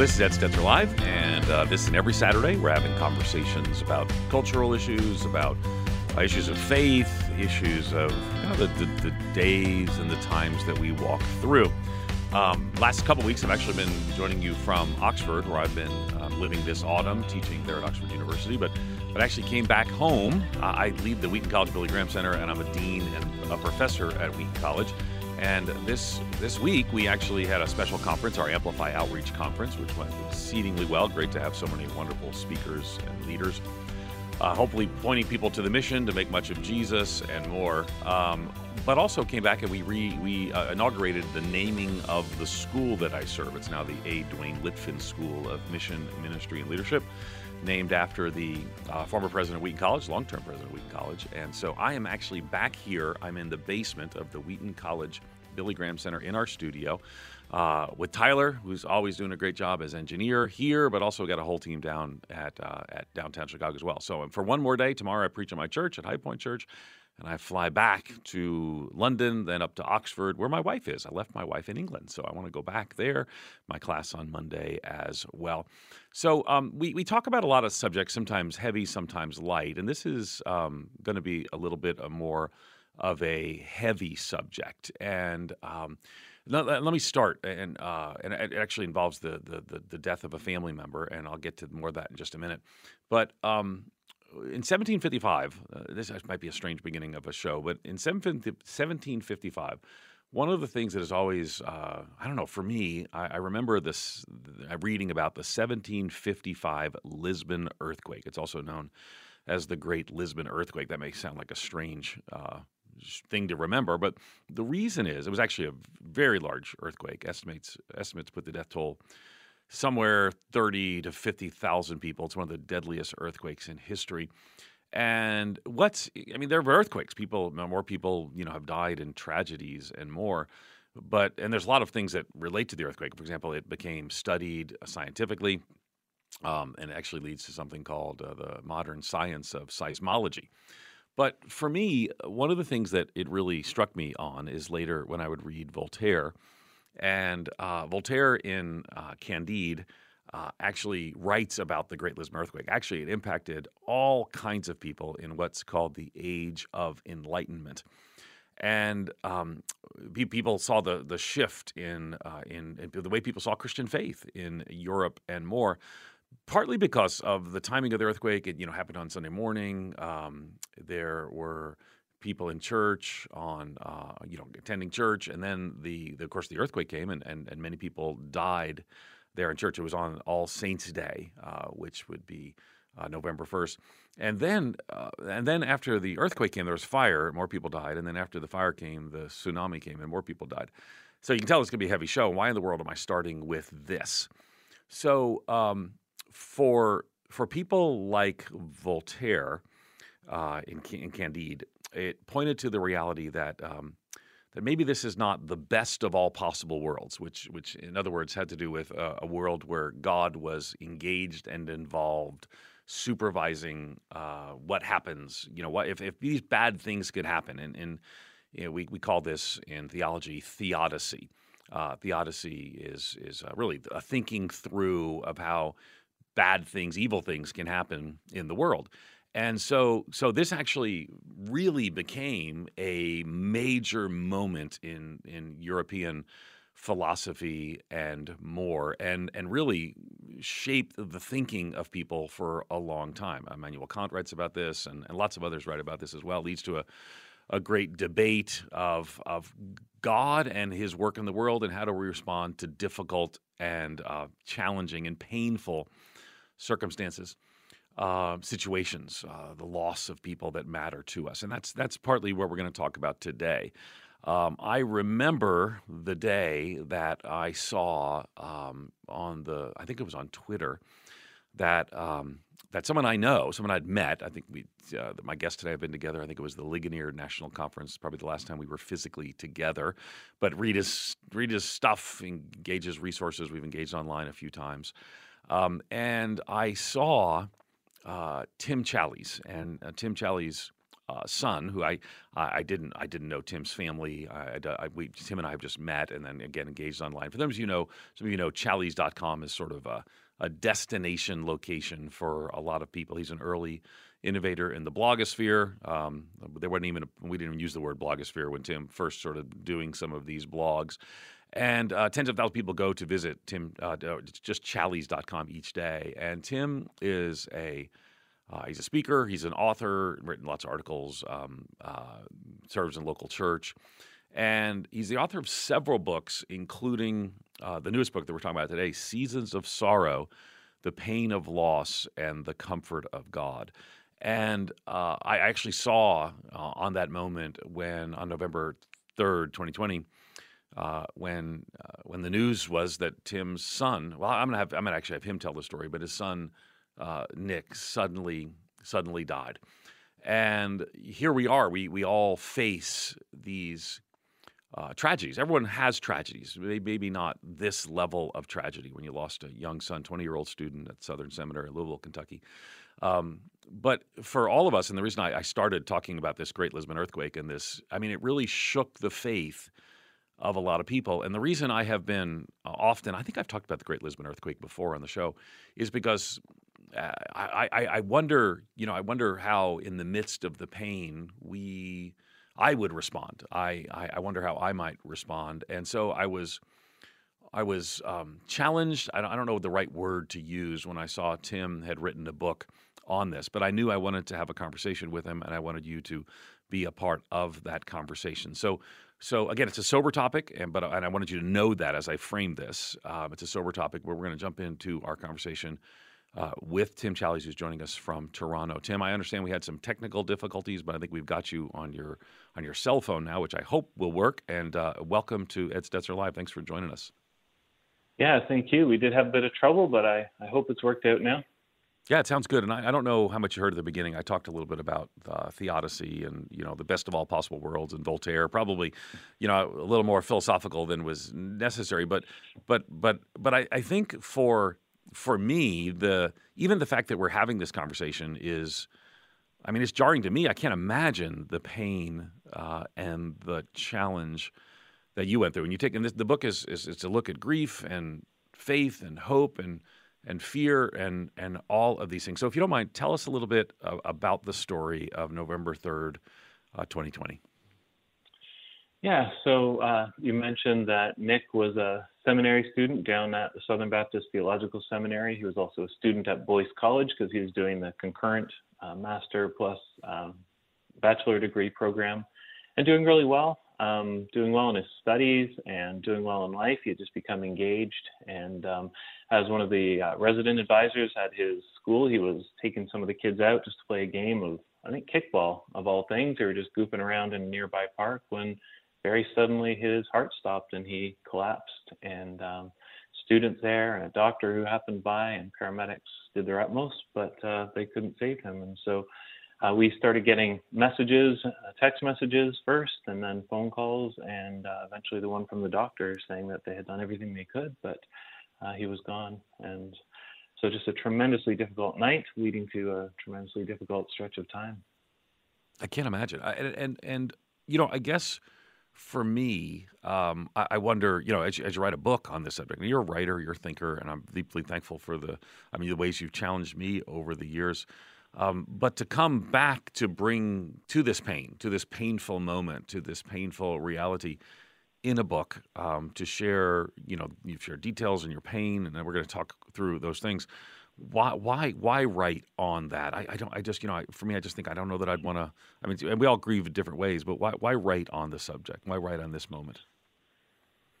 this is Ed Stetzer Live, and uh, this and every Saturday we're having conversations about cultural issues, about uh, issues of faith, issues of you know, the, the, the, days and the times that we walk through. Um, last couple weeks, I've actually been joining you from Oxford, where I've been um, living this autumn, teaching there at Oxford University. But but actually came back home. Uh, I lead the Wheaton College Billy Graham Center, and I'm a dean and a professor at Wheaton College. And this this week we actually had a special conference, our Amplify Outreach Conference, which went exceedingly well. Great to have so many wonderful speakers and leaders. Uh, hopefully, pointing people to the mission to make much of Jesus and more. Um, but also came back and we re, we uh, inaugurated the naming of the school that I serve. It's now the A. Duane Litfin School of Mission, Ministry, and Leadership named after the uh, former president of Wheaton College, long term president of Wheaton College. And so I am actually back here. I'm in the basement of the Wheaton College Billy Graham Center in our studio uh, with Tyler, who's always doing a great job as engineer here, but also got a whole team down at, uh, at downtown Chicago as well. So for one more day, tomorrow I preach at my church at High Point Church and I fly back to London, then up to Oxford, where my wife is. I left my wife in England, so I want to go back there. My class on Monday as well. So um, we we talk about a lot of subjects, sometimes heavy, sometimes light, and this is um, going to be a little bit a more of a heavy subject. And um, let, let, me start, and uh, and it actually involves the, the the death of a family member, and I'll get to more of that in just a minute. But um, in 1755, uh, this might be a strange beginning of a show, but in 1755, one of the things that is always, uh, I don't know, for me, I, I remember this uh, reading about the 1755 Lisbon earthquake. It's also known as the Great Lisbon Earthquake. That may sound like a strange uh, thing to remember, but the reason is it was actually a very large earthquake. Estimates estimates put the death toll somewhere 30 to 50,000 people. It's one of the deadliest earthquakes in history. And what's, I mean, there are earthquakes. People, more people, you know, have died in tragedies and more. But, and there's a lot of things that relate to the earthquake. For example, it became studied scientifically, um, and actually leads to something called uh, the modern science of seismology. But for me, one of the things that it really struck me on is later when I would read Voltaire and uh, Voltaire in uh, Candide uh, actually writes about the Great Lisbon earthquake. Actually, it impacted all kinds of people in what's called the Age of Enlightenment. And um, people saw the the shift in, uh, in, in the way people saw Christian faith in Europe and more partly because of the timing of the earthquake. It you know happened on Sunday morning. Um, there were people in church, on uh, you know attending church, and then the, the, of course the earthquake came, and, and and many people died there in church. It was on All Saints Day, uh, which would be uh, November first, and then uh, and then after the earthquake came, there was fire, more people died, and then after the fire came, the tsunami came, and more people died. So you can tell it's going to be a heavy show. Why in the world am I starting with this? So um, for for people like Voltaire uh, in, in Candide, it pointed to the reality that um, that maybe this is not the best of all possible worlds, which which in other words had to do with a, world where God was engaged and involved, supervising uh, what happens. You know, what if, if these bad things could happen, and, and you know, we we call this in theology theodicy. Uh, theodicy is is uh, really a thinking through of how bad things, evil things can happen in the world. And so, so this actually really became a major moment in in European philosophy and more, and and really shaped the thinking of people for a long time. Immanuel Kant writes about this, and, and lots of others write about this as well. It leads to a a great debate of of God and His work in the world, and how do we respond to difficult and uh, challenging and painful circumstances uh, situations, uh, the loss of people that matter to us, and that's that's partly what we're going to talk about today. Um, I remember the day that I saw um, on the, I think it was on Twitter, that um, that someone I know, someone I'd met. I think we, uh, my guest today have been together. I think it was the Ligonier National Conference, probably the last time we were physically together. But read his read his stuff, engage his resources. We've engaged online a few times, um, and I saw uh, Tim Challies, and uh, Tim Challies uh, son, who I, I didn't I didn't know Tim's family. I, I, we, Tim and I have just met and then again engaged online. For those you know, some of you know, Challies.com is sort of a, a destination location for a lot of people. He's an early innovator in the blogosphere. Um, there wasn't even a, we didn't even use the word blogosphere when Tim first started doing some of these blogs. And uh, tens of thousands of people go to visit Tim, uh, just challies.com each day. And Tim is a uh, he's a speaker, he's an author, written lots of articles, um, uh, serves in local church. And he's the author of several books, including uh, the newest book that we're talking about today, Seasons of Sorrow The Pain of Loss and the Comfort of God. And uh, I actually saw uh, on that moment when, on November 3rd, 2020, uh, when uh, when the news was that Tim's son, well, I'm gonna have I'm gonna actually have him tell the story, but his son uh, Nick suddenly suddenly died, and here we are. We we all face these uh, tragedies. Everyone has tragedies, maybe not this level of tragedy when you lost a young son, 20 year old student at Southern Seminary, in Louisville, Kentucky. Um, but for all of us, and the reason I, I, started talking about this Great Lisbon earthquake and this, I mean, it really shook the faith of a lot of people. And the reason I have been uh, often, I think I've talked about the Great Lisbon earthquake before on the show, is because uh, I, I, I wonder, you know, I wonder how in the midst of the pain we, I would respond. I, I, I wonder how I might respond. And so I was. I was um, challenged. I don't, I don't know the right word to use when I saw Tim had written a book on this, but I knew I wanted to have a conversation with him, and I wanted you to be a part of that conversation. So, so again, it's a sober topic, and but and I wanted you to know that as I framed this, um, it's a sober topic where we're going to jump into our conversation uh, with Tim Challies, who's joining us from Toronto. Tim, I understand we had some technical difficulties, but I think we've got you on your on your cell phone now, which I hope will work. And uh, welcome to Ed Stetzer Live. Thanks for joining us. Yeah, thank you. We did have a bit of trouble, but I, I hope it's worked out now. Yeah, it sounds good. And I, I, don't know how much you heard at the beginning. I talked a little bit about uh, theodicy and you know the best of all possible worlds and Voltaire. Probably, you know, a little more philosophical than was necessary. But but but but I, I think for for me the even the fact that we're having this conversation is, I mean, it's jarring to me. I can't imagine the pain uh, and the challenge that you went through. And you take and this, the book is, is it's a look at grief and faith and hope and and fear and and all of these things. So if you don't mind, tell us a little bit about the story of November 3rd, uh, 2020. Yeah, so uh, you mentioned that Nick was a seminary student down at the Southern Baptist Theological Seminary. He was also a student at Boyce College because he was doing the concurrent uh, master plus um, bachelor degree program and doing really well um, doing well in his studies and doing well in life. He had just become engaged, and um, as one of the uh, resident advisors at his school, he was taking some of the kids out just to play a game of, I think, kickball of all things. They were just goofing around in a nearby park when very suddenly his heart stopped and he collapsed. And um, students there and a doctor who happened by and paramedics did their utmost, but uh, they couldn't save him. And so uh, we started getting messages, uh, text messages first, and then phone calls, and uh, eventually the one from the doctor saying that they had done everything they could, but uh, he was gone. And so just a tremendously difficult night, leading to a tremendously difficult stretch of time. I can't imagine. I, and, and and you know, I guess for me, um, I, I, wonder, you know, as you, as you, write a book on this subject, you're a writer, you're a thinker, and I'm deeply thankful for the, I mean, the ways you've challenged me over the years. Um, but to come back to bring to this pain, to this painful moment, to this painful reality in a book, um, to share, you know, you share details and your pain, and then we're going to talk through those things. Why, why, why write on that? I, I don't. I just, you know, I, for me, I just think I don't know that I'd want to. I mean, we all grieve in different ways, but why, why write on the subject? Why write on this moment?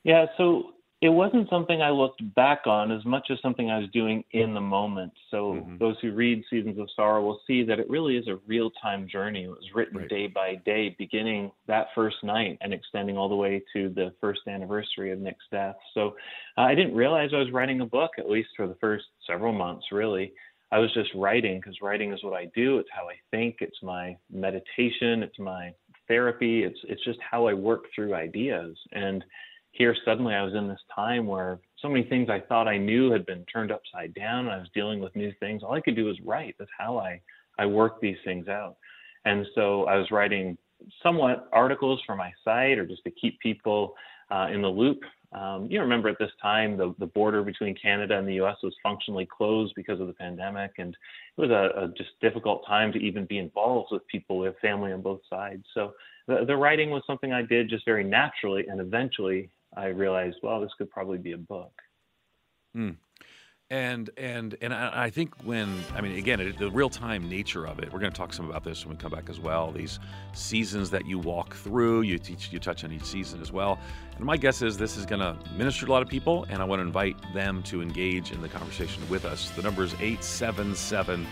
Yeah. So it wasn't something I looked back on as much as something I was doing in the moment. So mm-hmm. those who read Seasons of Sorrow will see that it really is a real time journey. It was written right. day by day, beginning that first night and extending all the way to the first anniversary of Nick's death. So uh, I didn't realize I was writing a book, at least for the first several months, really. I was just writing because writing is what I do. It's how I think. It's my meditation. It's my therapy. It's it's just how I work through ideas. And here suddenly I was in this time where so many things I thought I knew had been turned upside down. I was dealing with new things. All I could do was write. That's how I I work these things out. And so I was writing somewhat articles for my site or just to keep people uh, in the loop. Um, you remember at this time the, the border between Canada and the U.S. was functionally closed because of the pandemic, and it was a, a just difficult time to even be involved with people with family on both sides. So the, the writing was something I did just very naturally, and eventually I realized, well, this could probably be a book. Mm and and and I think when I mean again the real time nature of it, we're going to talk some about this when we come back as well. These seasons that you walk through, you teach, you touch on each season as well. And my guess is this is going to minister to a lot of people, and I want to invite them to engage in the conversation with us. The number is eight seven seven.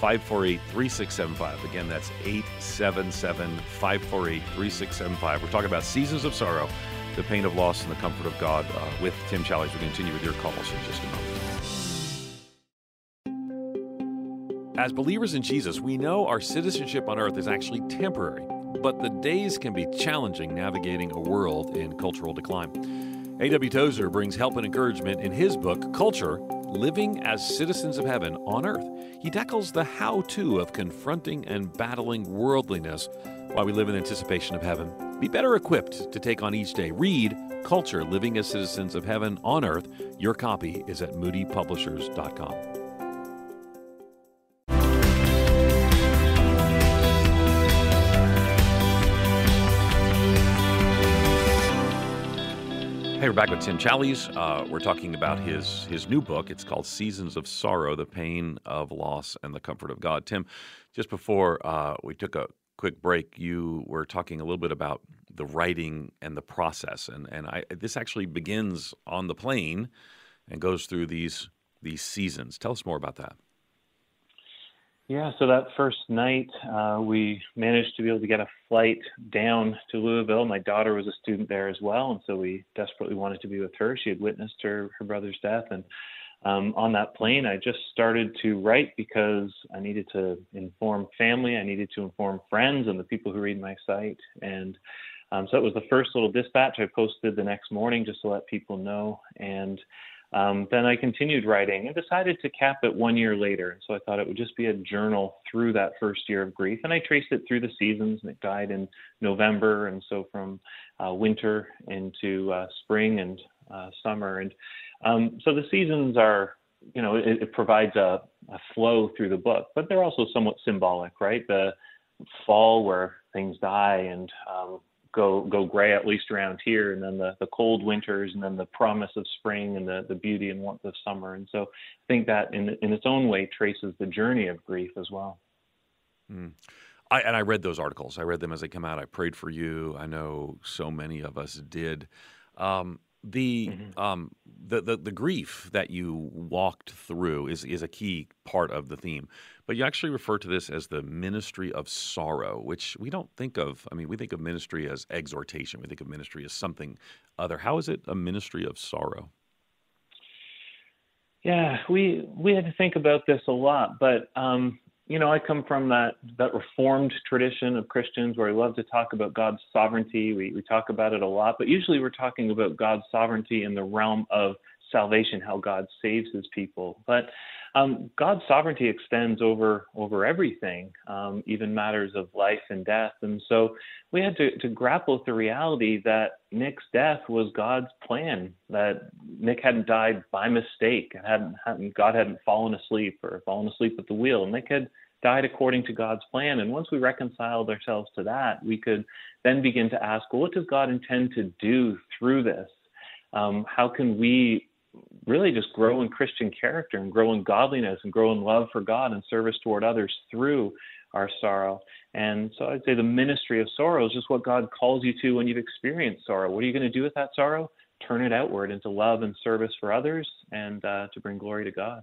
548 3675. Again, that's 877 548 3675. We're talking about seasons of sorrow, the pain of loss, and the comfort of God uh, with Tim Challies. We'll continue with your calls in just a moment. As believers in Jesus, we know our citizenship on earth is actually temporary, but the days can be challenging navigating a world in cultural decline. A.W. Tozer brings help and encouragement in his book, Culture Living as Citizens of Heaven on Earth. He tackles the how to of confronting and battling worldliness while we live in anticipation of heaven. Be better equipped to take on each day. Read Culture Living as Citizens of Heaven on Earth. Your copy is at moodypublishers.com. Hey, we're back with Tim Challies. Uh, we're talking about his his new book. It's called Seasons of Sorrow: The Pain of Loss and the Comfort of God. Tim, just before uh, we took a quick break, you were talking a little bit about the writing and the process, and and I, this actually begins on the plane and goes through these these seasons. Tell us more about that. Yeah, so that first night, uh, we managed to be able to get a flight down to Louisville. My daughter was a student there as well, and so we desperately wanted to be with her. She had witnessed her, her brother's death. And um, on that plane, I just started to write because I needed to inform family, I needed to inform friends and the people who read my site. And um, so it was the first little dispatch I posted the next morning just to let people know. And um, then I continued writing and decided to cap it one year later. So I thought it would just be a journal through that first year of grief. And I traced it through the seasons. and it died in November. And so from uh, winter into uh, spring and uh, summer. And um, so the seasons are, you know, it, it provides a, a, flow through the book, but they're also somewhat symbolic, right? The fall where things die and um, go go gray at least around here, and then the the cold winters, and then the promise of spring and the the beauty and warmth of summer. And so I think that in in its own way traces the journey of grief as well. Mm. I, and I read those articles. I read them as they come out. I prayed for you. I know so many of us did. Um, the, mm-hmm. um, the the the grief that you walked through is is a key part of the theme. But you actually refer to this as the ministry of sorrow, which we don't think of. I mean, we think of ministry as exhortation. We think of ministry as something other. How is it a ministry of sorrow? Yeah, we we had to think about this a lot, but um, you know, I come from that that reformed tradition of Christians where we love to talk about God's sovereignty. We we talk about it a lot, but usually we're talking about God's sovereignty in the realm of salvation, how God saves His people. But um, God's sovereignty extends over over everything, um, even matters of life and death. And so we had to, to grapple with the reality that Nick's death was God's plan. That Nick hadn't died by mistake. Hadn't, hadn't God hadn't fallen asleep or fallen asleep at the wheel. Nick had died according to God's plan. And once we reconciled ourselves to that, we could then begin to ask, well, what does God intend to do through this? Um, how can we really just grow in Christian character and grow in godliness and grow in love for God and service toward others through our sorrow. And so I'd say the ministry of sorrow is just what God calls you to when you've experienced sorrow. What are you going to do with that sorrow? Turn it outward into love and service for others and uh, to bring glory to God.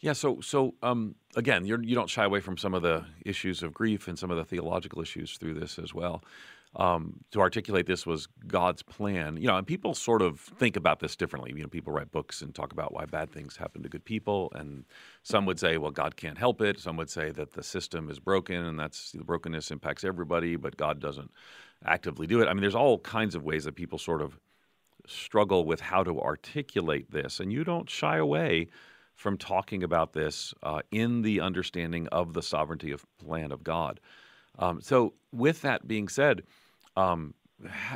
Yeah, so so um, again, you're, you don't shy away from some of the issues of grief and some of the theological issues through this as well um, to articulate this was God's plan. You know, and people sort of think about this differently. You know, people write books and talk about why bad things happen to good people, and some would say, well, God can't help it. Some would say that the system is broken, and that's the brokenness impacts everybody, but God doesn't actively do it. I mean, there's all kinds of ways that people sort of struggle with how to articulate this, and you don't shy away from talking about this uh, in the understanding of the sovereignty of plan of God. Um, so, with that being said, um,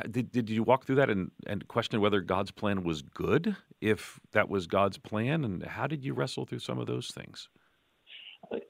did, did you walk through that and, and question whether God's plan was good, if that was God's plan? And how did you wrestle through some of those things?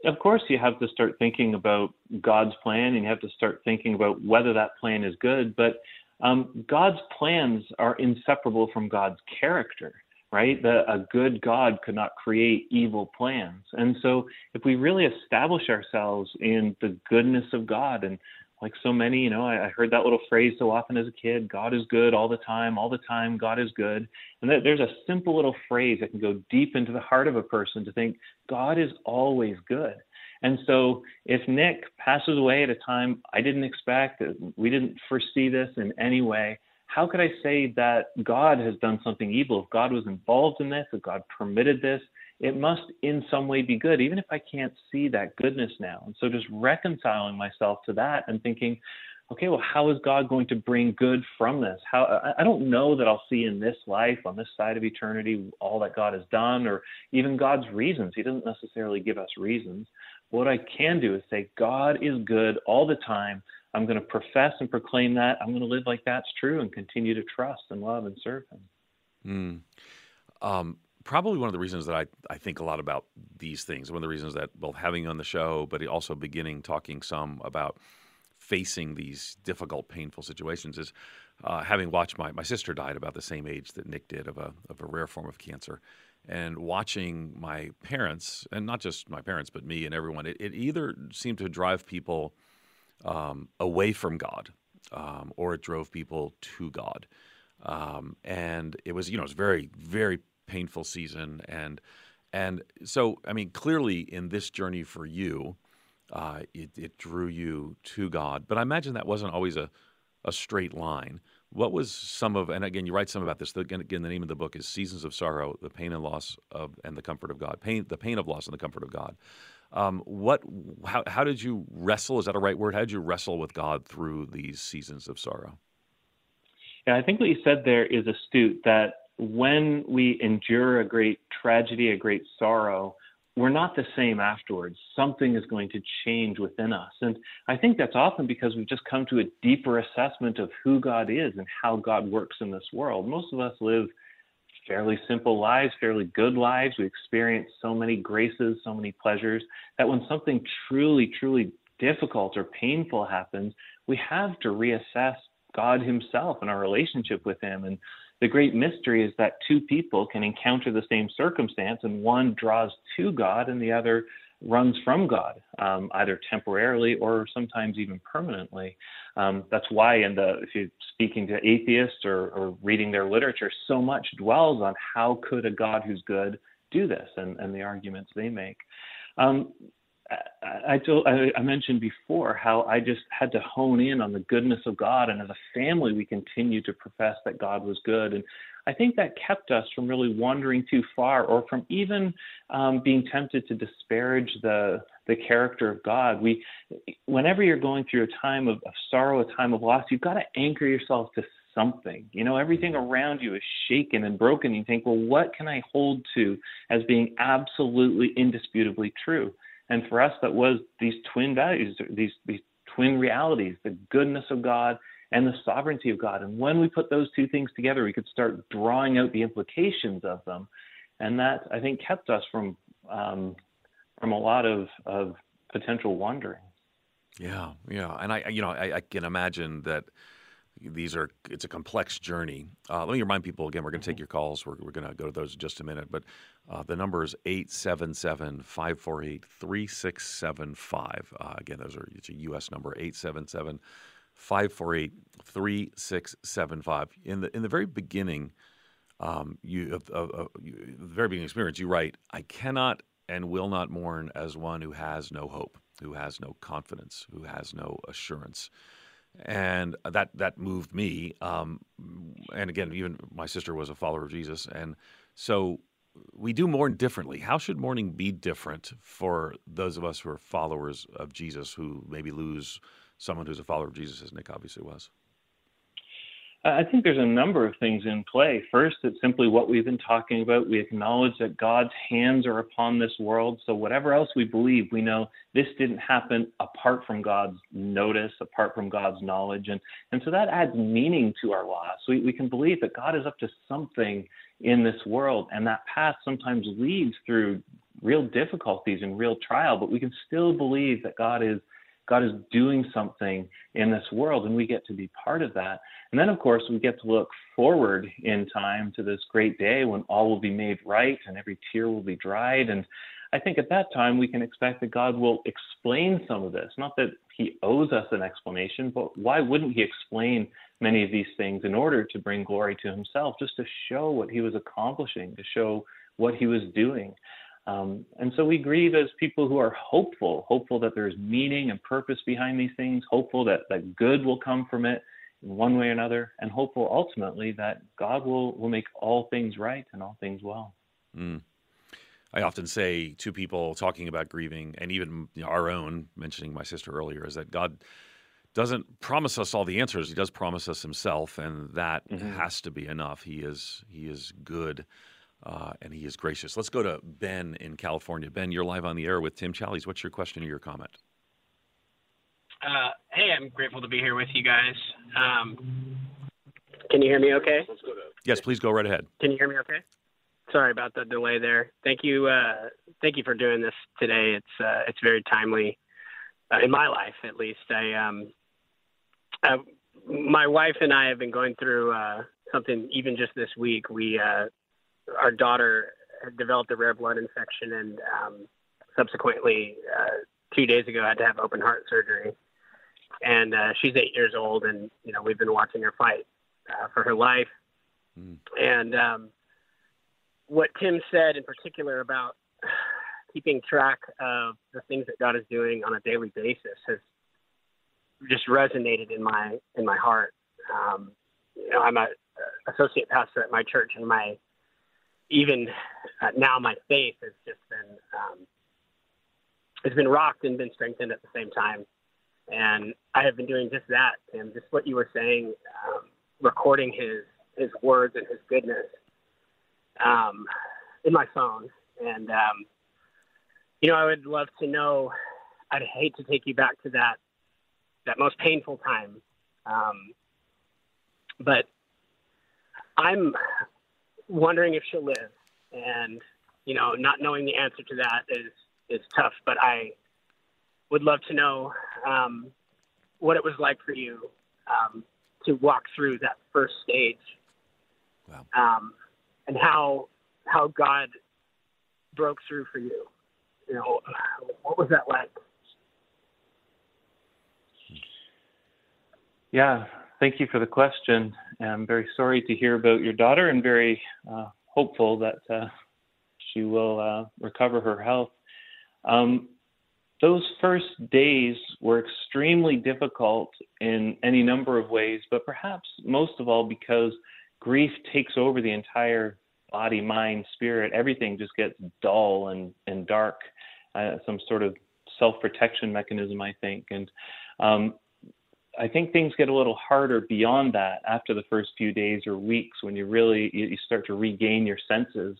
Of course, you have to start thinking about God's plan and you have to start thinking about whether that plan is good. But um, God's plans are inseparable from God's character right? The, a good God could not create evil plans. And so, if we really establish ourselves in the goodness of God, and like so many, you know, I, I heard that little phrase so often as a kid God is good all the time, all the time, God is good. And that, there's a simple little phrase that can go deep into the heart of a person to think God is always good. And so, if Nick passes away at a time I didn't expect, uh, we didn't foresee this in any way, how could I say that God has done something evil? If God was involved in this, if God permitted this, it must in some way be good, even if I can't see that goodness now. And so just reconciling myself to that and thinking, okay, well, how is God going to bring good from this? How I don't know that I'll see in this life, on this side of eternity, all that God has done, or even God's reasons. He doesn't necessarily give us reasons. What I can do is say, God is good all the time. I'm going to profess and proclaim that. I'm going to live like that's true and continue to trust and love and serve Him. Mm. Um, probably one of the reasons that I, I think a lot about these things, one of the reasons that both having on the show, but also beginning talking some about facing these difficult, painful situations is uh, having watched my, my sister died about the same age that Nick did of a, of a rare form of cancer. And watching my parents, and not just my parents, but me and everyone, it, it either seemed to drive people – um, away from God, um, or it drove people to God. Um, and it was, you know, it was very, very painful season. And and so, I mean, clearly in this journey for you, uh, it, it drew you to God. But I imagine that wasn't always a, a straight line. What was some of, and again, you write some about this. Again, the name of the book is "Seasons of Sorrow: The Pain and Loss of and the Comfort of God." Pain, the pain of loss and the comfort of God. Um, what? How, how did you wrestle? Is that a right word? How did you wrestle with God through these seasons of sorrow? Yeah, I think what you said there is astute. That when we endure a great tragedy, a great sorrow, we're not the same afterwards. Something is going to change within us. And I think that's often because we've just come to a deeper assessment of who God is and how God works in this world. Most of us live fairly simple lives, fairly good lives. We experience so many graces, so many pleasures that when something truly, truly difficult or painful happens, we have to reassess God Himself and our relationship with Him. And the great mystery is that two people can encounter the same circumstance, and one draws to God and the other runs from God, um, either temporarily or sometimes even permanently. Um, that's why, in the if you're speaking to atheists or, or, reading their literature, so much dwells on how could a God who's good do this and, and the arguments they make. Um, I, told, I, I mentioned before how I just had to hone in on the goodness of God, and as a family, we continued to profess that God was good. And I think that kept us from really wandering too far or from even um, being tempted to disparage the, the character of God. We, whenever you're going through a time of, of sorrow, a time of loss, you've got to anchor yourself to something. You know, everything around you is shaken and broken. You think, well, what can I hold to as being absolutely indisputably true? And for us, that was these twin values, these, these twin realities, the goodness of God and the sovereignty of God. And when we put those two things together, we could start drawing out the implications of them. And that, I think, kept us from um, from a lot of, of potential wandering. Yeah, yeah, and I, you know, I, I, can imagine that these are it's a complex journey. Uh, let me remind people again, we're going to take mm-hmm. your calls. We're, we're going to go to those in just a minute, but uh, the number is 877-548-3675. Uh, again, those are it's a U.S. number 877- 548 3675. In the, in the very beginning, um, you, of, of, of you, the very beginning experience, you write, I cannot and will not mourn as one who has no hope, who has no confidence, who has no assurance. And that, that moved me. Um, and again, even my sister was a follower of Jesus. And so we do mourn differently. How should mourning be different for those of us who are followers of Jesus who maybe lose someone who's a follower of Jesus, as Nick obviously was? I think there's a number of things in play. First, it's simply what we've been talking about. We acknowledge that God's hands are upon this world. So, whatever else we believe, we know this didn't happen apart from God's notice, apart from God's knowledge. And, and so that adds meaning to our lives. We, we can believe that God is up to something in this world. And that path sometimes leads through real difficulties and real trial, but we can still believe that God is God is doing something in this world, and we get to be part of that. And then, of course, we get to look forward in time to this great day when all will be made right and every tear will be dried. And I think at that time we can expect that God will explain some of this. Not that He owes us an explanation, but why wouldn't He explain many of these things in order to bring glory to Himself, just to show what He was accomplishing, to show what He was doing? Um, and so we grieve as people who are hopeful, hopeful that there's meaning and purpose behind these things, hopeful that, that good will come from it in one way or another, and hopeful ultimately that God will, will make all things right and all things well. Mm. I often say to people talking about grieving, and even our own, mentioning my sister earlier, is that God doesn't promise us all the answers. He does promise us Himself, and that mm-hmm. has to be enough. He is He is good uh, and he is gracious. Let's go to Ben in California. Ben, you're live on the air with Tim Challies. What's your question or your comment? Uh, hey, I'm grateful to be here with you guys. Um, can you hear me okay? Yes, please go right ahead. Can you hear me okay? Sorry about the delay there. Thank you. Uh, thank you for doing this today. It's uh, it's very timely uh, in my life, at least. I um, uh, my wife and I have been going through uh, something even just this week. We our daughter had developed a rare blood infection and um, subsequently uh, two days ago had to have open heart surgery. And uh, she's eight years old, and you know we've been watching her fight uh, for her life. Mm. And um, what Tim said in particular about keeping track of the things that God is doing on a daily basis has just resonated in my in my heart. Um, you know, I'm a associate pastor at my church, and my even now my faith has just been um, has been rocked and been strengthened at the same time. And I have been doing just that, Tim. Just what you were saying, um, recording his his words and his goodness um, in my phone. And um, you know, I would love to know. I'd hate to take you back to that that most painful time, um, but I'm wondering if she'll live, and you know, not knowing the answer to that is is tough. But I would love to know um, what it was like for you um, to walk through that first stage, wow. um, and how how God broke through for you. You know, what was that like? Yeah, thank you for the question. I'm very sorry to hear about your daughter and very uh, hopeful that uh, she will uh, recover her health. Um, those first days were extremely difficult in any number of ways, but perhaps most of all because grief takes over the entire body, mind, spirit. Everything just gets dull and, and dark, uh, some sort of self protection mechanism, I think. And um, I think things get a little harder beyond that after the first few days or weeks when you really you, start to regain your senses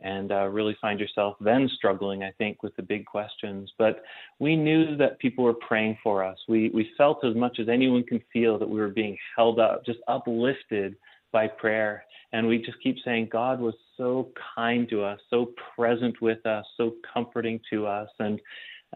and uh, really find yourself then struggling, I think, with the big questions. But we knew that people were praying for us. We we felt as much as anyone can feel that we were being held up, just uplifted by prayer. And we just keep saying God was so kind to us, so present with us, so comforting to us, and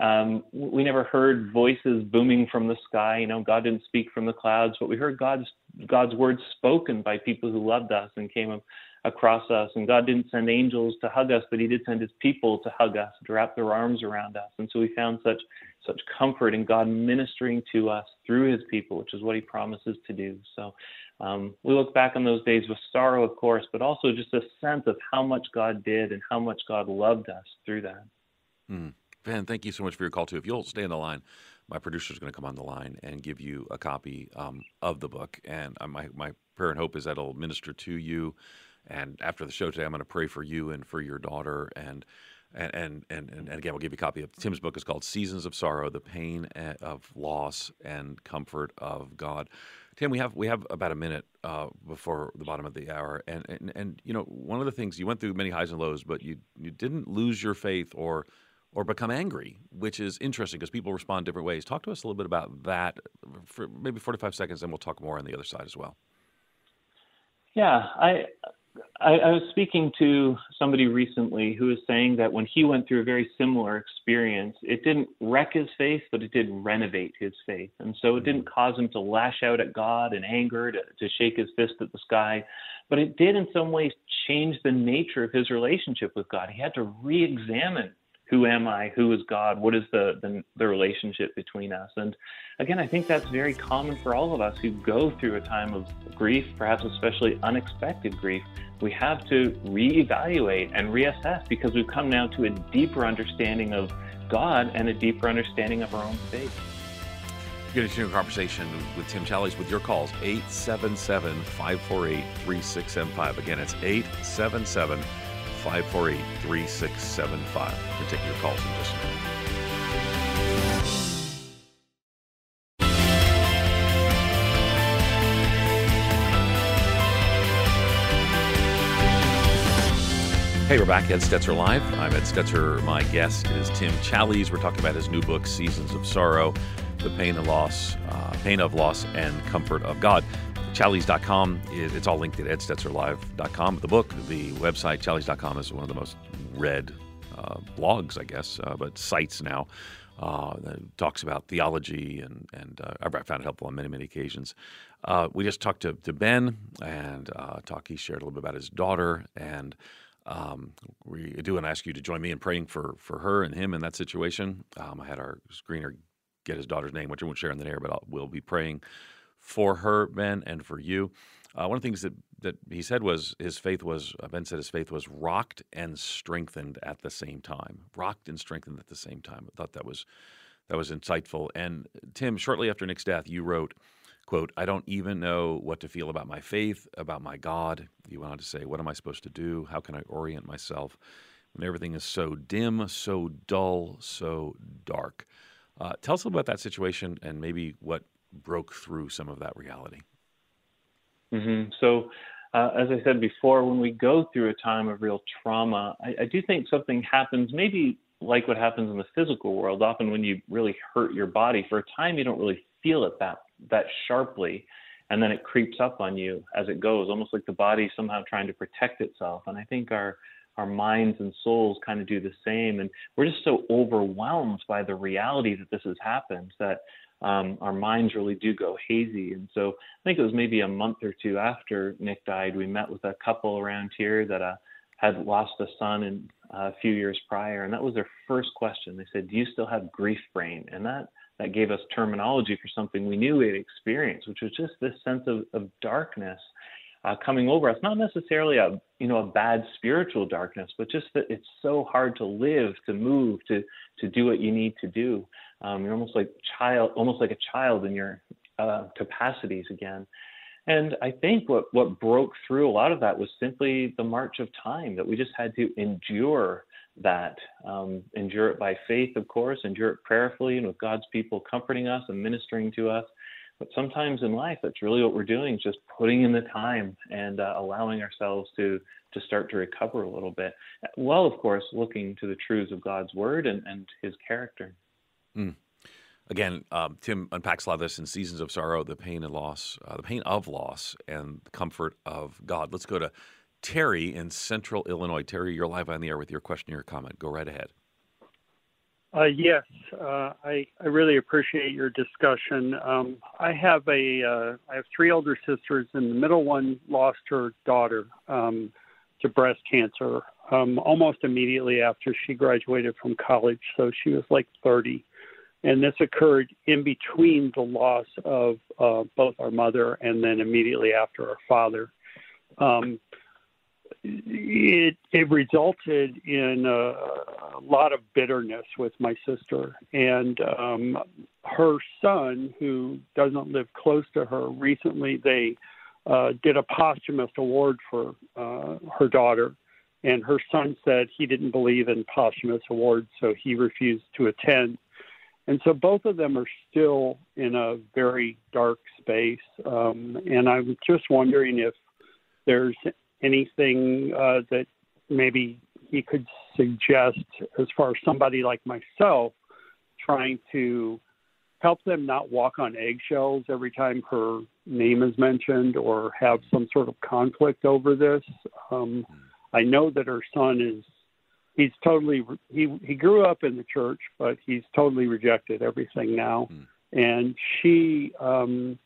um, we never heard voices booming from the sky. You know, God didn't speak from the clouds, but we heard God's God's words spoken by people who loved us and came across us. And God didn't send angels to hug us, but He did send His people to hug us, to wrap their arms around us. And so we found such such comfort in God ministering to us through His people, which is what He promises to do. So um, we look back on those days with sorrow, of course, but also just a sense of how much God did and how much God loved us through that. Mm. Ben, thank you so much for your call too. If you'll stay on the line, my producer is going to come on the line and give you a copy um, of the book. And uh, my my prayer and hope is that it'll minister to you. And after the show today, I'm going to pray for you and for your daughter. And And, and, and, and again, we'll give you a copy of Tim's book. is called Seasons of Sorrow The Pain of Loss and Comfort of God. Tim, we have we have about a minute uh, before the bottom of the hour, and, and and you know one of the things you went through many highs and lows, but you you didn't lose your faith or or become angry, which is interesting because people respond different ways. Talk to us a little bit about that for maybe forty five seconds, and we'll talk more on the other side as well. Yeah, I I, I, was speaking to somebody recently who was saying that when he went through a very similar experience, it didn't wreck his faith, but it did renovate his faith. And so it didn't mm. cause him to lash out at God in anger, to, to shake his fist at the sky, but it did in some ways change the nature of his relationship with God. He had to re examine who am I? Who is God? What is the, the, the relationship between us? And again, I think that's very common for all of us who go through a time of grief, perhaps especially unexpected grief. We have to reevaluate and reassess because we've come now to a deeper understanding of God and a deeper understanding of our own faith. You're going to continue a conversation with Tim Challies with your calls 877 548 3675. Again, it's 877 548 3675. We'll take your calls in just a minute. Hey, we're back. Ed Stetzer Live. I'm Ed Stetzer. My guest is Tim Challies. We're talking about his new book, Seasons of Sorrow, The Pain and Loss, uh, Pain of Loss and Comfort of God. Challies.com, it's all linked at edstetzerlive.com. The book, the website, Challies.com is one of the most read uh, blogs, I guess, uh, but sites now. Uh, that talks about theology, and, and uh, I've found it helpful on many, many occasions. Uh, we just talked to, to Ben, and uh, talk, he shared a little bit about his daughter, and um, we do want to ask you to join me in praying for, for her and him in that situation. Um, I had our screener get his daughter's name, which I won't share in the air, but I'll, we'll be praying for her, Ben, and for you. Uh, one of the things that, that he said was his faith was, uh, Ben said his faith was rocked and strengthened at the same time. Rocked and strengthened at the same time. I thought that was that was insightful. And Tim, shortly after Nick's death, you wrote, quote, I don't even know what to feel about my faith, about my God. You went on to say, what am I supposed to do? How can I orient myself when everything is so dim, so dull, so dark? Uh, tell us about that situation and maybe what broke through some of that reality? Mm-hmm. So, uh, as I said before, when we go through a time of real trauma, I, I do think something happens, maybe like what happens in the physical world. Often, when you really hurt your body, for a time you don't really feel it that that sharply, and then it creeps up on you as it goes, almost like the body somehow trying to protect itself. And I think our our minds and souls kind of do the same. And we're just so overwhelmed by the reality that this has happened that um, our minds really do go hazy. And so I think it was maybe a month or two after Nick died, we met with a couple around here that uh, had lost a son in, uh, a few years prior, and that was their first question. They said, "Do you still have grief brain?" And that that gave us terminology for something we knew we had experienced, which was just this sense of, of darkness uh, coming over us. Not necessarily a you know a bad spiritual darkness, but just that it's so hard to live, to move, to to do what you need to do. Um, you're almost like child, almost like a child in your uh, capacities again. And I think what what broke through a lot of that was simply the march of time that we just had to endure that, um, endure it by faith, of course, endure it prayerfully and with God's people comforting us and ministering to us. But sometimes in life, that's really what we're doing, just putting in the time and uh, allowing ourselves to to start to recover a little bit, while of course looking to the truths of God's word and, and His character. Mm. Again, um, Tim unpacks a lot of this in Seasons of Sorrow, the pain and loss, uh, the pain of loss, and the comfort of God. Let's go to Terry in Central Illinois. Terry, you're live on the air with your question or your comment. Go right ahead. Uh, yes, uh, I, I really appreciate your discussion. Um, I have a uh, I have three older sisters, and the middle one lost her daughter um, to breast cancer um, almost immediately after she graduated from college. So she was like 30, and this occurred in between the loss of uh, both our mother and then immediately after our father. Um, it it resulted in a, a, lot of bitterness with my sister and um, her son, who doesn't live close to her. Recently, they uh, did a posthumous award for uh, her daughter, and her son said he didn't believe in posthumous awards, so he refused to attend. And so both of them are still in a very dark space. Um, and I'm just wondering if there's anything uh, that maybe he could suggest as far as somebody like myself trying to help them not walk on eggshells every time her name is mentioned or have some sort of conflict over this. Um, I know that her son is he's totally he he grew up in the church, but he's totally rejected everything now, mm. and she um,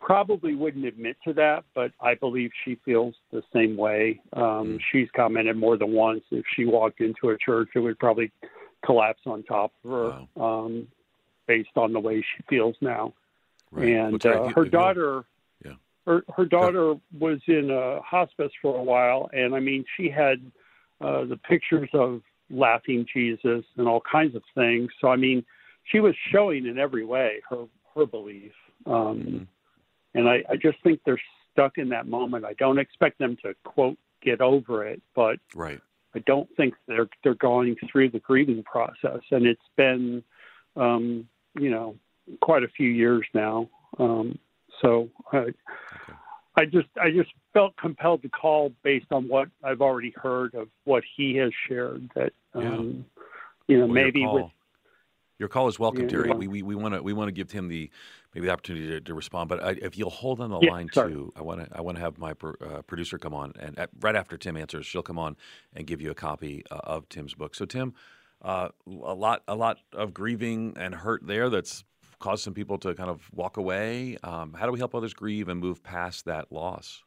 probably wouldn't admit to that, but I believe she feels the same way. Um, mm. She's commented more than once if she walked into a church, it would probably collapse on top of her, wow. um, based on the way she feels now. Right. And uh, her daughter her her daughter was in a hospice for a while, and I mean, she had uh, the pictures of laughing Jesus and all kinds of things. So I mean, she was showing in every way her her belief, um, mm-hmm. and I, I just think they're stuck in that moment. I don't expect them to quote get over it, but right. I don't think they're they're going through the grieving process, and it's been, um, you know, quite a few years now. Um, so I, okay. I just I just felt compelled to call based on what I've already heard of what he has shared. That um, yeah. you know well, maybe your with your call is welcome, Terry. We we want to we want to give him the maybe the opportunity to, to respond. But I, if you'll hold on the yeah, line sorry. too, I want to I want to have my uh, producer come on and at, right after Tim answers, she'll come on and give you a copy uh, of Tim's book. So Tim, uh, a lot a lot of grieving and hurt there. That's caused some people to kind of walk away. Um, how do we help others grieve and move past that loss?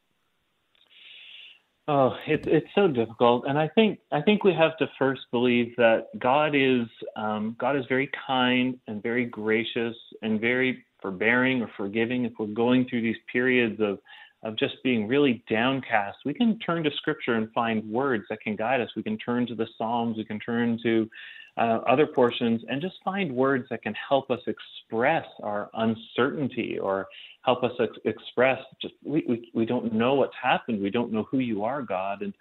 Oh, it's it's so difficult, and I think I think we have to first believe that God is um, God is very kind and very gracious and very forbearing or forgiving. If we're going through these periods of of just being really downcast, we can turn to Scripture and find words that can guide us. We can turn to the Psalms. We can turn to uh, other portions and just find words that can help us express our uncertainty or help us ex- express just we, we, we don't know what's happened we don't know who you are god and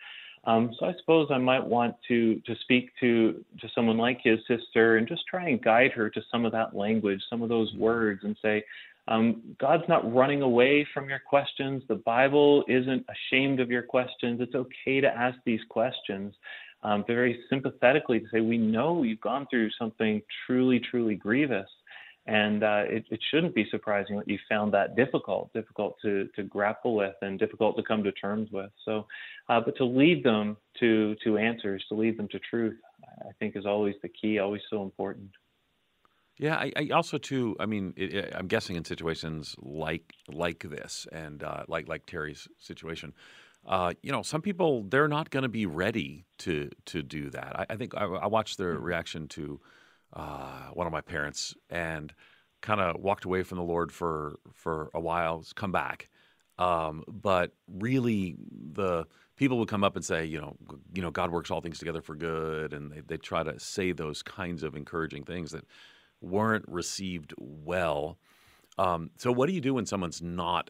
um, so I suppose I might want to to speak to to someone like his sister and just try and guide her to some of that language, some of those words, and say, um, God's not running away from your questions. The Bible isn't ashamed of your questions. It's okay to ask these questions um, very sympathetically to say, we know you've gone through something truly, truly grievous. And uh, it, it, shouldn't be surprising that you found that difficult, difficult to, to grapple with and difficult to come to terms with. So, uh, but to lead them to, to answers, to lead them to truth, I think is always the key, always so important. Yeah, I, I also too. I mean, it, it, I'm guessing in situations like like this, and uh, like like Terry's situation, uh, you know, some people they're not going to be ready to to do that. I, I think I, I, watched their mm-hmm. reaction to uh, one of my parents and kind of walked away from the Lord for for a while, come back. Um, but really, the people would come up and say, you know, you know, God works all things together for good, and they, they try to say those kinds of encouraging things that weren't received well. Um, so, what do you do when someone's not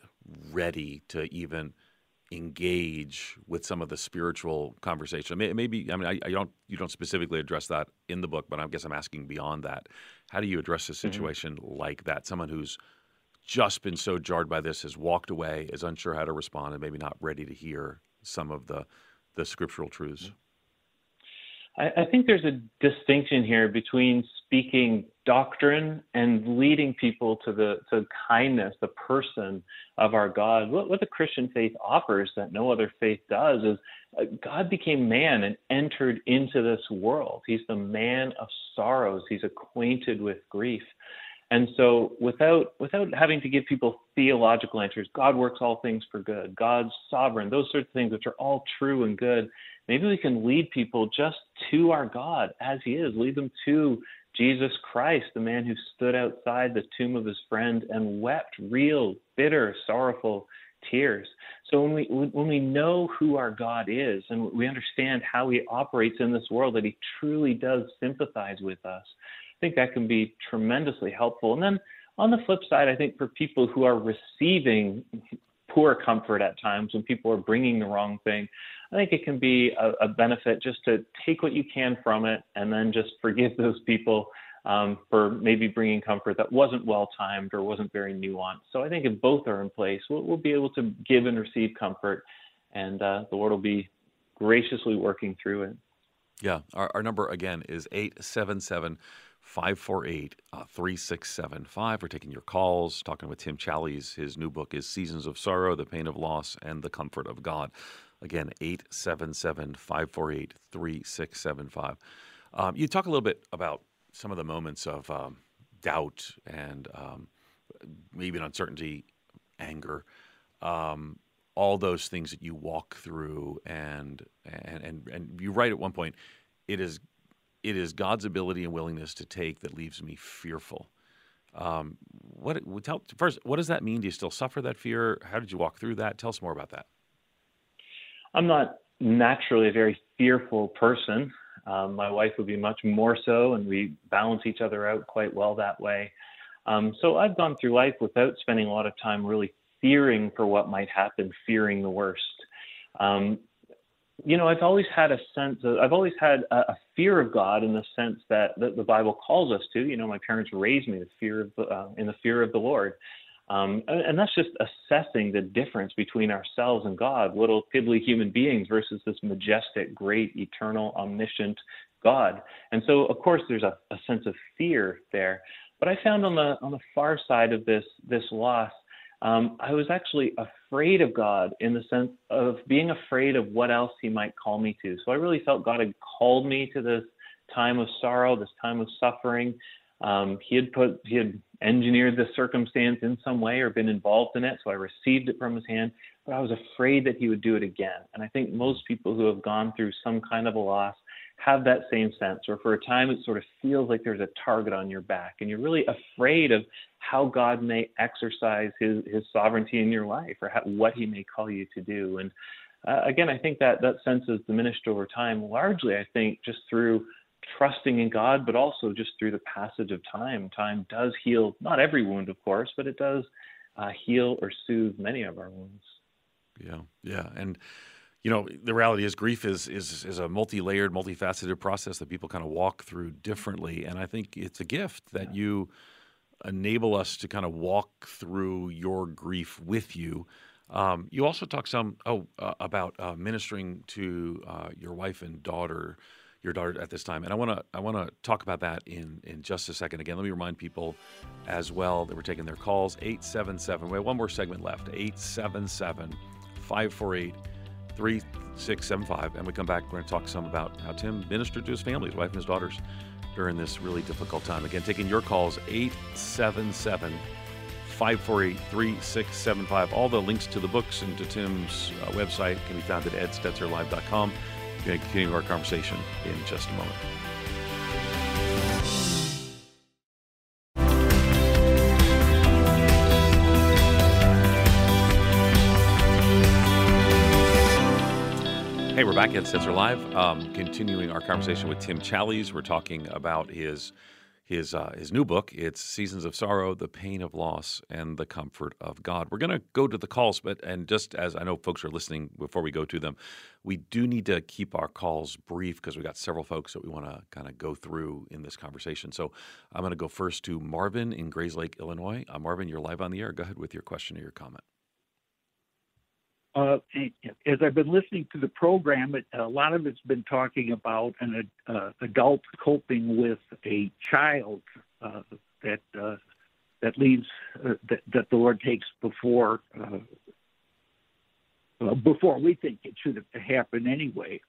ready to even engage with some of the spiritual conversation? Maybe I mean I, I, don't you don't specifically address that in the book, but I guess I'm asking beyond that. How do you address a mm-hmm. situation mm-hmm. like that? Someone who's just been so jarred by this has walked away, is unsure how to respond, and maybe not ready to hear some of the the scriptural truths. I, I think there's a distinction here between speaking doctrine and leading people to the to kindness, the person of our God. What, what the Christian faith offers that no other faith does is uh, God became man and entered into this world. He's the man of sorrows. He's acquainted with grief. And so without without having to give people theological answers, God works all things for good. God's sovereign, those sorts of things which are all true and good maybe we can lead people just to our God as He is, lead them to Jesus Christ, the man who stood outside the tomb of his friend and wept real, bitter, sorrowful tears. So when we when we know who our God is and we understand how He operates in this world, that He truly does sympathize with us, I think that can be tremendously helpful. And then on the flip side, I think for people who are receiving poor comfort at times when people are bringing the wrong thing, I think it can be a, a benefit just to take what you can from it and then just forgive those people um, for maybe bringing comfort that wasn't well timed or wasn't very nuanced. So I think if both are in place, we'll, we'll be able to give and receive comfort, and uh, the Lord will be graciously working through it. Yeah, our, our number again is 877 548 3675. We're taking your calls, talking with Tim Challies. His new book is Seasons of Sorrow, The Pain of Loss, and the Comfort of God. Again, 877 548 3675. Um, you talk a little bit about some of the moments of um, doubt and um, maybe uncertainty, anger, um, all those things that you walk through, and and and and you write at one point, it is it is God's ability and willingness to take that leaves me fearful. Um, what tell first? What does that mean? Do you still suffer that fear? How did you walk through that? Tell us more about that. I'm not naturally a very fearful person. Um, my wife would be much more so, and we balance each other out quite well that way. Um, so I've gone through life without spending a lot of time really fearing for what might happen, fearing the worst. Um, you know, I've always had a sense of, I've always had a, a fear of God in the sense that, that the Bible calls us to. You know, my parents raised me the fear of, uh, in the fear of the Lord. Um, and that's just assessing the difference between ourselves and God, little piddly human beings versus this majestic, great, eternal, omniscient God. And so, of course, there's a, a sense of fear there. But I found on the on the far side of this this loss, um, I was actually afraid of God in the sense of being afraid of what else He might call me to. So I really felt God had called me to this time of sorrow, this time of suffering. Um, he had put he had engineered the circumstance in some way or been involved in it, so I received it from his hand. But I was afraid that he would do it again. And I think most people who have gone through some kind of a loss have that same sense, or for a time it sort of feels like there's a target on your back, and you're really afraid of how God may exercise His His sovereignty in your life, or how, what He may call you to do. And uh, again, I think that that sense is diminished over time, largely I think just through trusting in God, but also just through the passage of time. Time does heal, not every wound, of course, but it does uh, heal or soothe many of our wounds. Yeah, yeah, and you know the reality is grief is is is a multi-layered, multifaceted process that people kind of walk through differently, and I think it's a gift that yeah. you enable us to kind of walk through your grief with you. Um, you also talk some oh uh, about uh, ministering to uh, your wife and daughter your daughter at this time. And I want to I want to talk about that in in just a second. Again, let me remind people as well that we're taking their calls 877. We have one more segment left. 877 548 3675. And we come back, we're going to talk some about how Tim ministered to his family, his wife and his daughters during this really difficult time. Again, taking your calls 877 548 3675. All the links to the books and to Tim's uh, website can be found at edstetzerlive.com continue our conversation in just a moment. Hey, we're back at Stetzer Live, um, continuing our conversation with Tim Challies. We're talking about his his uh, his new book. It's Seasons of Sorrow, the Pain of Loss, and the Comfort of God. We're going to go to the calls, but and just as I know folks are listening before we go to them, we do need to keep our calls brief because we got several folks that we want to kind of go through in this conversation. So I'm going to go first to Marvin in Grayslake, Illinois. Uh, Marvin, you're live on the air. Go ahead with your question or your comment. Uh, as I've been listening to the program, it, a lot of it's been talking about an uh, adult coping with a child uh, that uh, that leaves uh, that, that, the Lord takes before uh, before we think it should have happened anyway.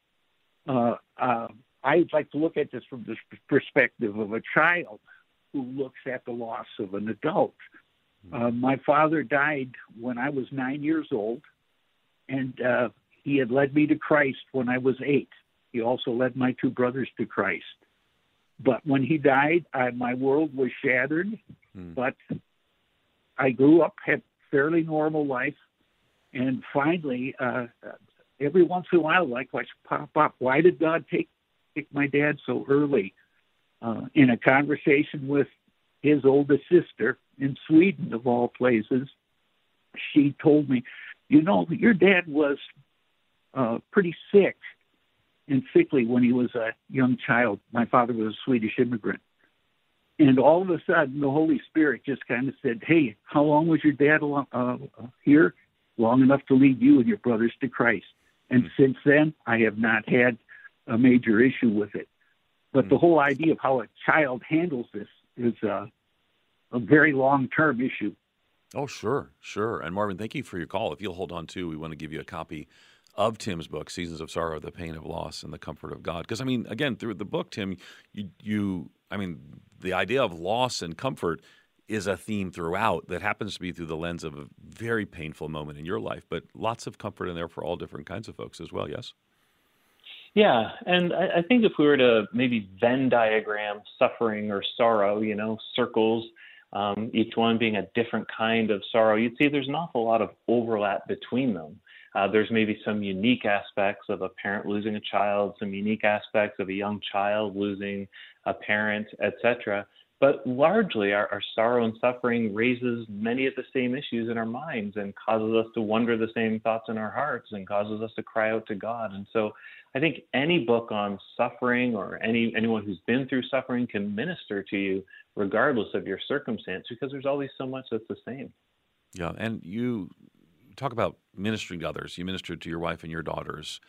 I'd like to look at this from the perspective of a child who looks at the loss of an adult. my father died when I was nine years old and uh, he had led me to Christ when I was eight. He also led my two brothers to Christ. But when he died, I, my world was shattered. Hmm. But I grew up, had fairly normal life, and finally, uh, every once in a while, like I pop up. Why did God take take my dad so early? Uh, in a conversation with his oldest sister in Sweden, of all places, she told me you know, your dad was uh, pretty sick and sickly when he was a young child. My father was a Swedish immigrant. And all of a sudden, the Holy Spirit just kind of said, Hey, how long was your dad uh, here? Long enough to lead you and your brothers to Christ. And mm-hmm. since then, I have not had a major issue with it. But mm-hmm. the whole idea of how a child handles this is uh, a very long term issue. Oh, sure, sure. And Marvin, thank you for your call. If you'll hold on too, we want to give you a copy of Tim's book, Seasons of Sorrow, The Pain of Loss, and the Comfort of God. Because, I mean, again, through the book, Tim, you, you, I mean, the idea of loss and comfort is a theme throughout that happens to be through the lens of a very painful moment in your life, but lots of comfort in there for all different kinds of folks as well, yes? Yeah, and I, I think if we were to maybe Venn diagram suffering or sorrow, you know, circles, um, each one being a different kind of sorrow, you'd see there's an awful lot of overlap between them. Uh, there's maybe some unique aspects of a parent losing a child, some unique aspects of a young child losing a parent, etc. But largely, our, our, sorrow and suffering raises many of the same issues in our minds and causes us to wonder the same thoughts in our hearts and causes us to cry out to God. And so, I think any book on suffering or any anyone who's been through suffering can minister to you regardless of your circumstance because there's always so much that's the same. Yeah, and you talk about ministering to others. You ministered to your wife and your daughters.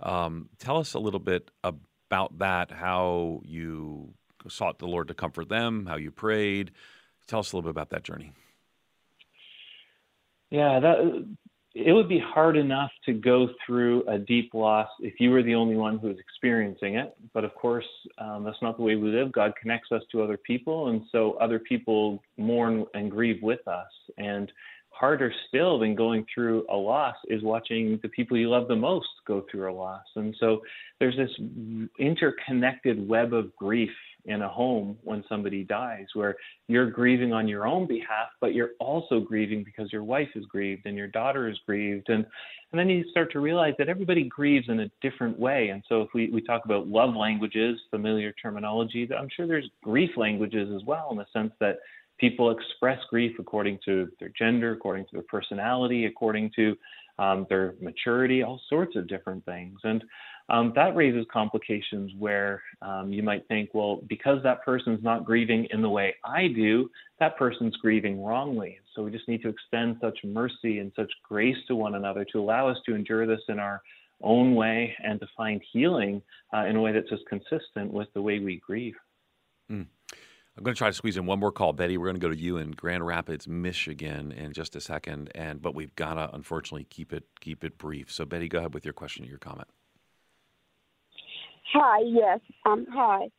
Um, tell us a little bit about that. How you sought the Lord to comfort them. How you prayed. Tell us a little bit about that journey. Yeah, that it would be hard enough to go through a deep loss if you were the only one who was experiencing it. But of course, um, that's not the way we live. God connects us to other people, and so other people mourn and grieve with us. And harder still than going through a loss is watching the people you love the most go through a loss. And so there's this interconnected web of grief in a home when somebody dies where you're grieving on your own behalf but you're also grieving because your wife is grieved and your daughter is grieved. And and then you start to realize that everybody grieves in a different way. And so if we, we talk about love languages familiar terminology i'm sure there's grief languages as well in the sense that people express grief according to their gender according to their personality according to um, their maturity all sorts of different things. And um, that raises complications where um, you might think, well, because that person's not grieving in the way I do, that person's grieving wrongly. So we just need to extend such mercy and such grace to one another to allow us to endure this in our own way and to find healing uh, in a way that's just consistent with the way we grieve. Mm. I'm going to try to squeeze in one more call, Betty. We're going to go to you in Grand Rapids, Michigan, in just a second, and but we've got to unfortunately keep it keep it brief. So, Betty, go ahead with your question or your comment. Hi, yes. Um, hi.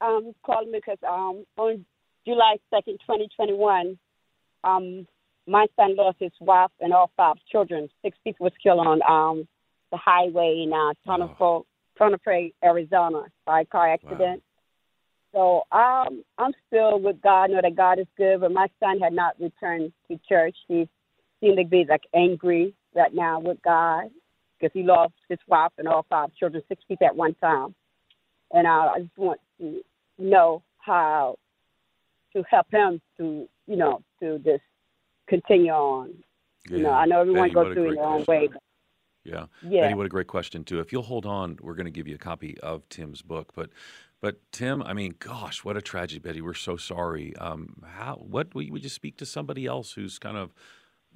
Um, calling because um, on July 2nd, 2021, um, my son lost his wife and all five children. Six people was killed on um, the highway in uh, Tonopah, oh. Arizona, by a car accident. Wow. So um, I'm still with God. know that God is good, but my son had not returned to church. He seemed to be like angry right now with God because he lost his wife and all five children, six people at one time. And I, I just want to know how to help him to, you know, to just continue on. Yeah. You know, I know everyone Betty, goes through their own way. But, yeah. yeah. Betty, what a great question too. If you'll hold on, we're going to give you a copy of Tim's book. But, but Tim, I mean, gosh, what a tragedy, Betty. We're so sorry. Um, how? What? We would you speak to somebody else who's kind of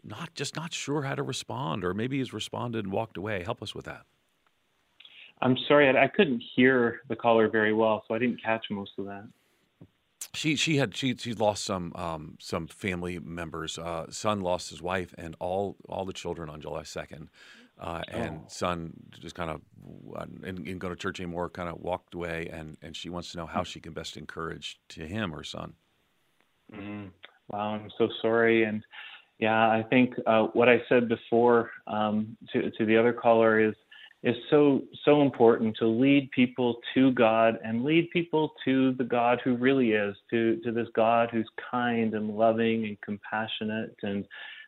not just not sure how to respond, or maybe has responded and walked away. Help us with that. I'm sorry, I, I couldn't hear the caller very well, so I didn't catch most of that. She she had she she lost some um, some family members. Uh, son lost his wife and all all the children on July second, uh, and oh. son just kind of and go to church anymore. Kind of walked away, and and she wants to know how she can best encourage to him her son. Mm. Wow, I'm so sorry, and yeah, I think uh, what I said before um, to to the other caller is is so so important to lead people to God and lead people to the God who really is, to to this God who's kind and loving and compassionate and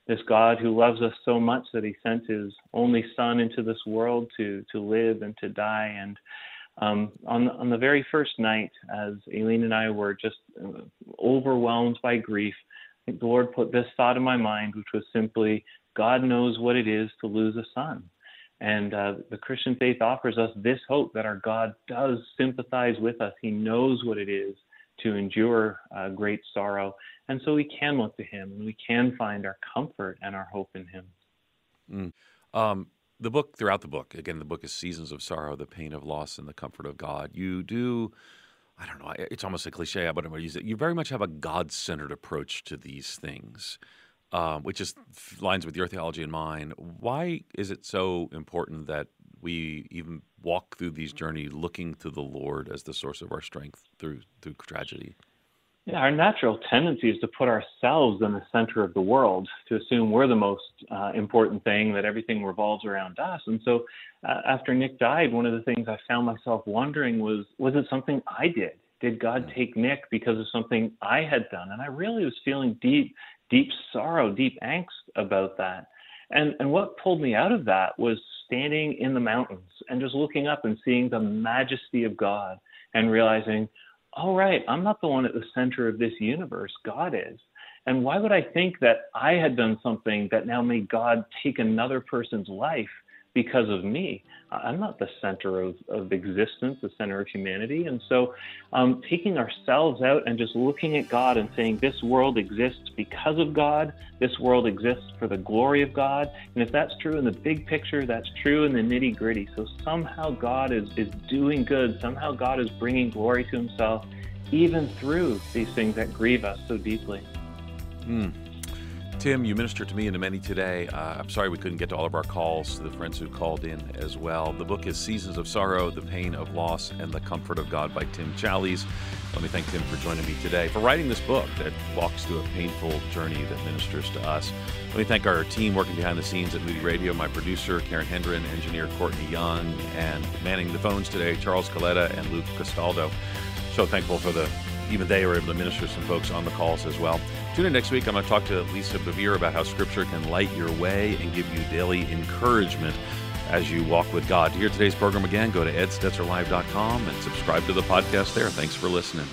this God who loves us so much that he sent his only son into this world to to live and to die. And um, on on the very first night, as Aileen and I were just uh, overwhelmed by grief, I think the Lord put this thought in my mind, which was simply, God knows what it is to lose a son And uh, the Christian faith offers us this hope that our God does sympathize with us. He knows what it is to endure uh, great sorrow. And so we can look to Him and we can find our comfort and our hope in Him. Mm. Um, the book, throughout the book, again, the book is Seasons of Sorrow, the Pain of Loss, and the Comfort of God. You do, I don't know, it's almost a cliche, but I'm going to use it. You very much have a God centered approach to these things um, which just lines with your theology and mine. Why is it so important that we even walk through these journeys looking to the Lord as the source of our strength through through tragedy? Yeah, our natural tendency is to put ourselves in the center of the world, to assume we're the most uh, important thing, that everything revolves around us. And so, uh, after Nick died, one of the things I found myself wondering was, was it something I did? Did God mm. take Nick because of something I had done? And I really was feeling deep deep sorrow, deep angst about that. And and what pulled me out of that was standing in the mountains and just looking up and seeing the majesty of God and realizing, all right, I'm not the one at the center of this universe. God is. And why would I think that I had done something that now made God take another person's life because of me. I'm not the center of, of existence, the center of humanity. And so, um, taking ourselves out and just looking at God and saying, This world exists because of God, this world exists for the glory of God. And if that's true in the big picture, that's true in the nitty gritty. So, somehow God is, is doing good, somehow God is bringing glory to Himself, even through these things that grieve us so deeply. Mm. Tim, you ministered to me and to many today. Uh, I'm sorry we couldn't get to all of our calls, to the friends who called in as well. The book is Seasons of Sorrow, The Pain of Loss, and the Comfort of God by Tim Challies. Let me thank Tim for joining me today, for writing this book that walks through a painful journey that ministers to us. Let me thank our team working behind the scenes at Moody Radio, my producer, Karen Hendren, engineer Courtney Young, and manning the phones today, Charles Coletta and Luke Castaldo. So thankful for the even they were able to minister some folks on the calls as well. Tune in next week. I'm going to talk to Lisa Bevere about how Scripture can light your way and give you daily encouragement as you walk with God. To hear today's program again, go to edstetzerlive.com and subscribe to the podcast there. Thanks for listening.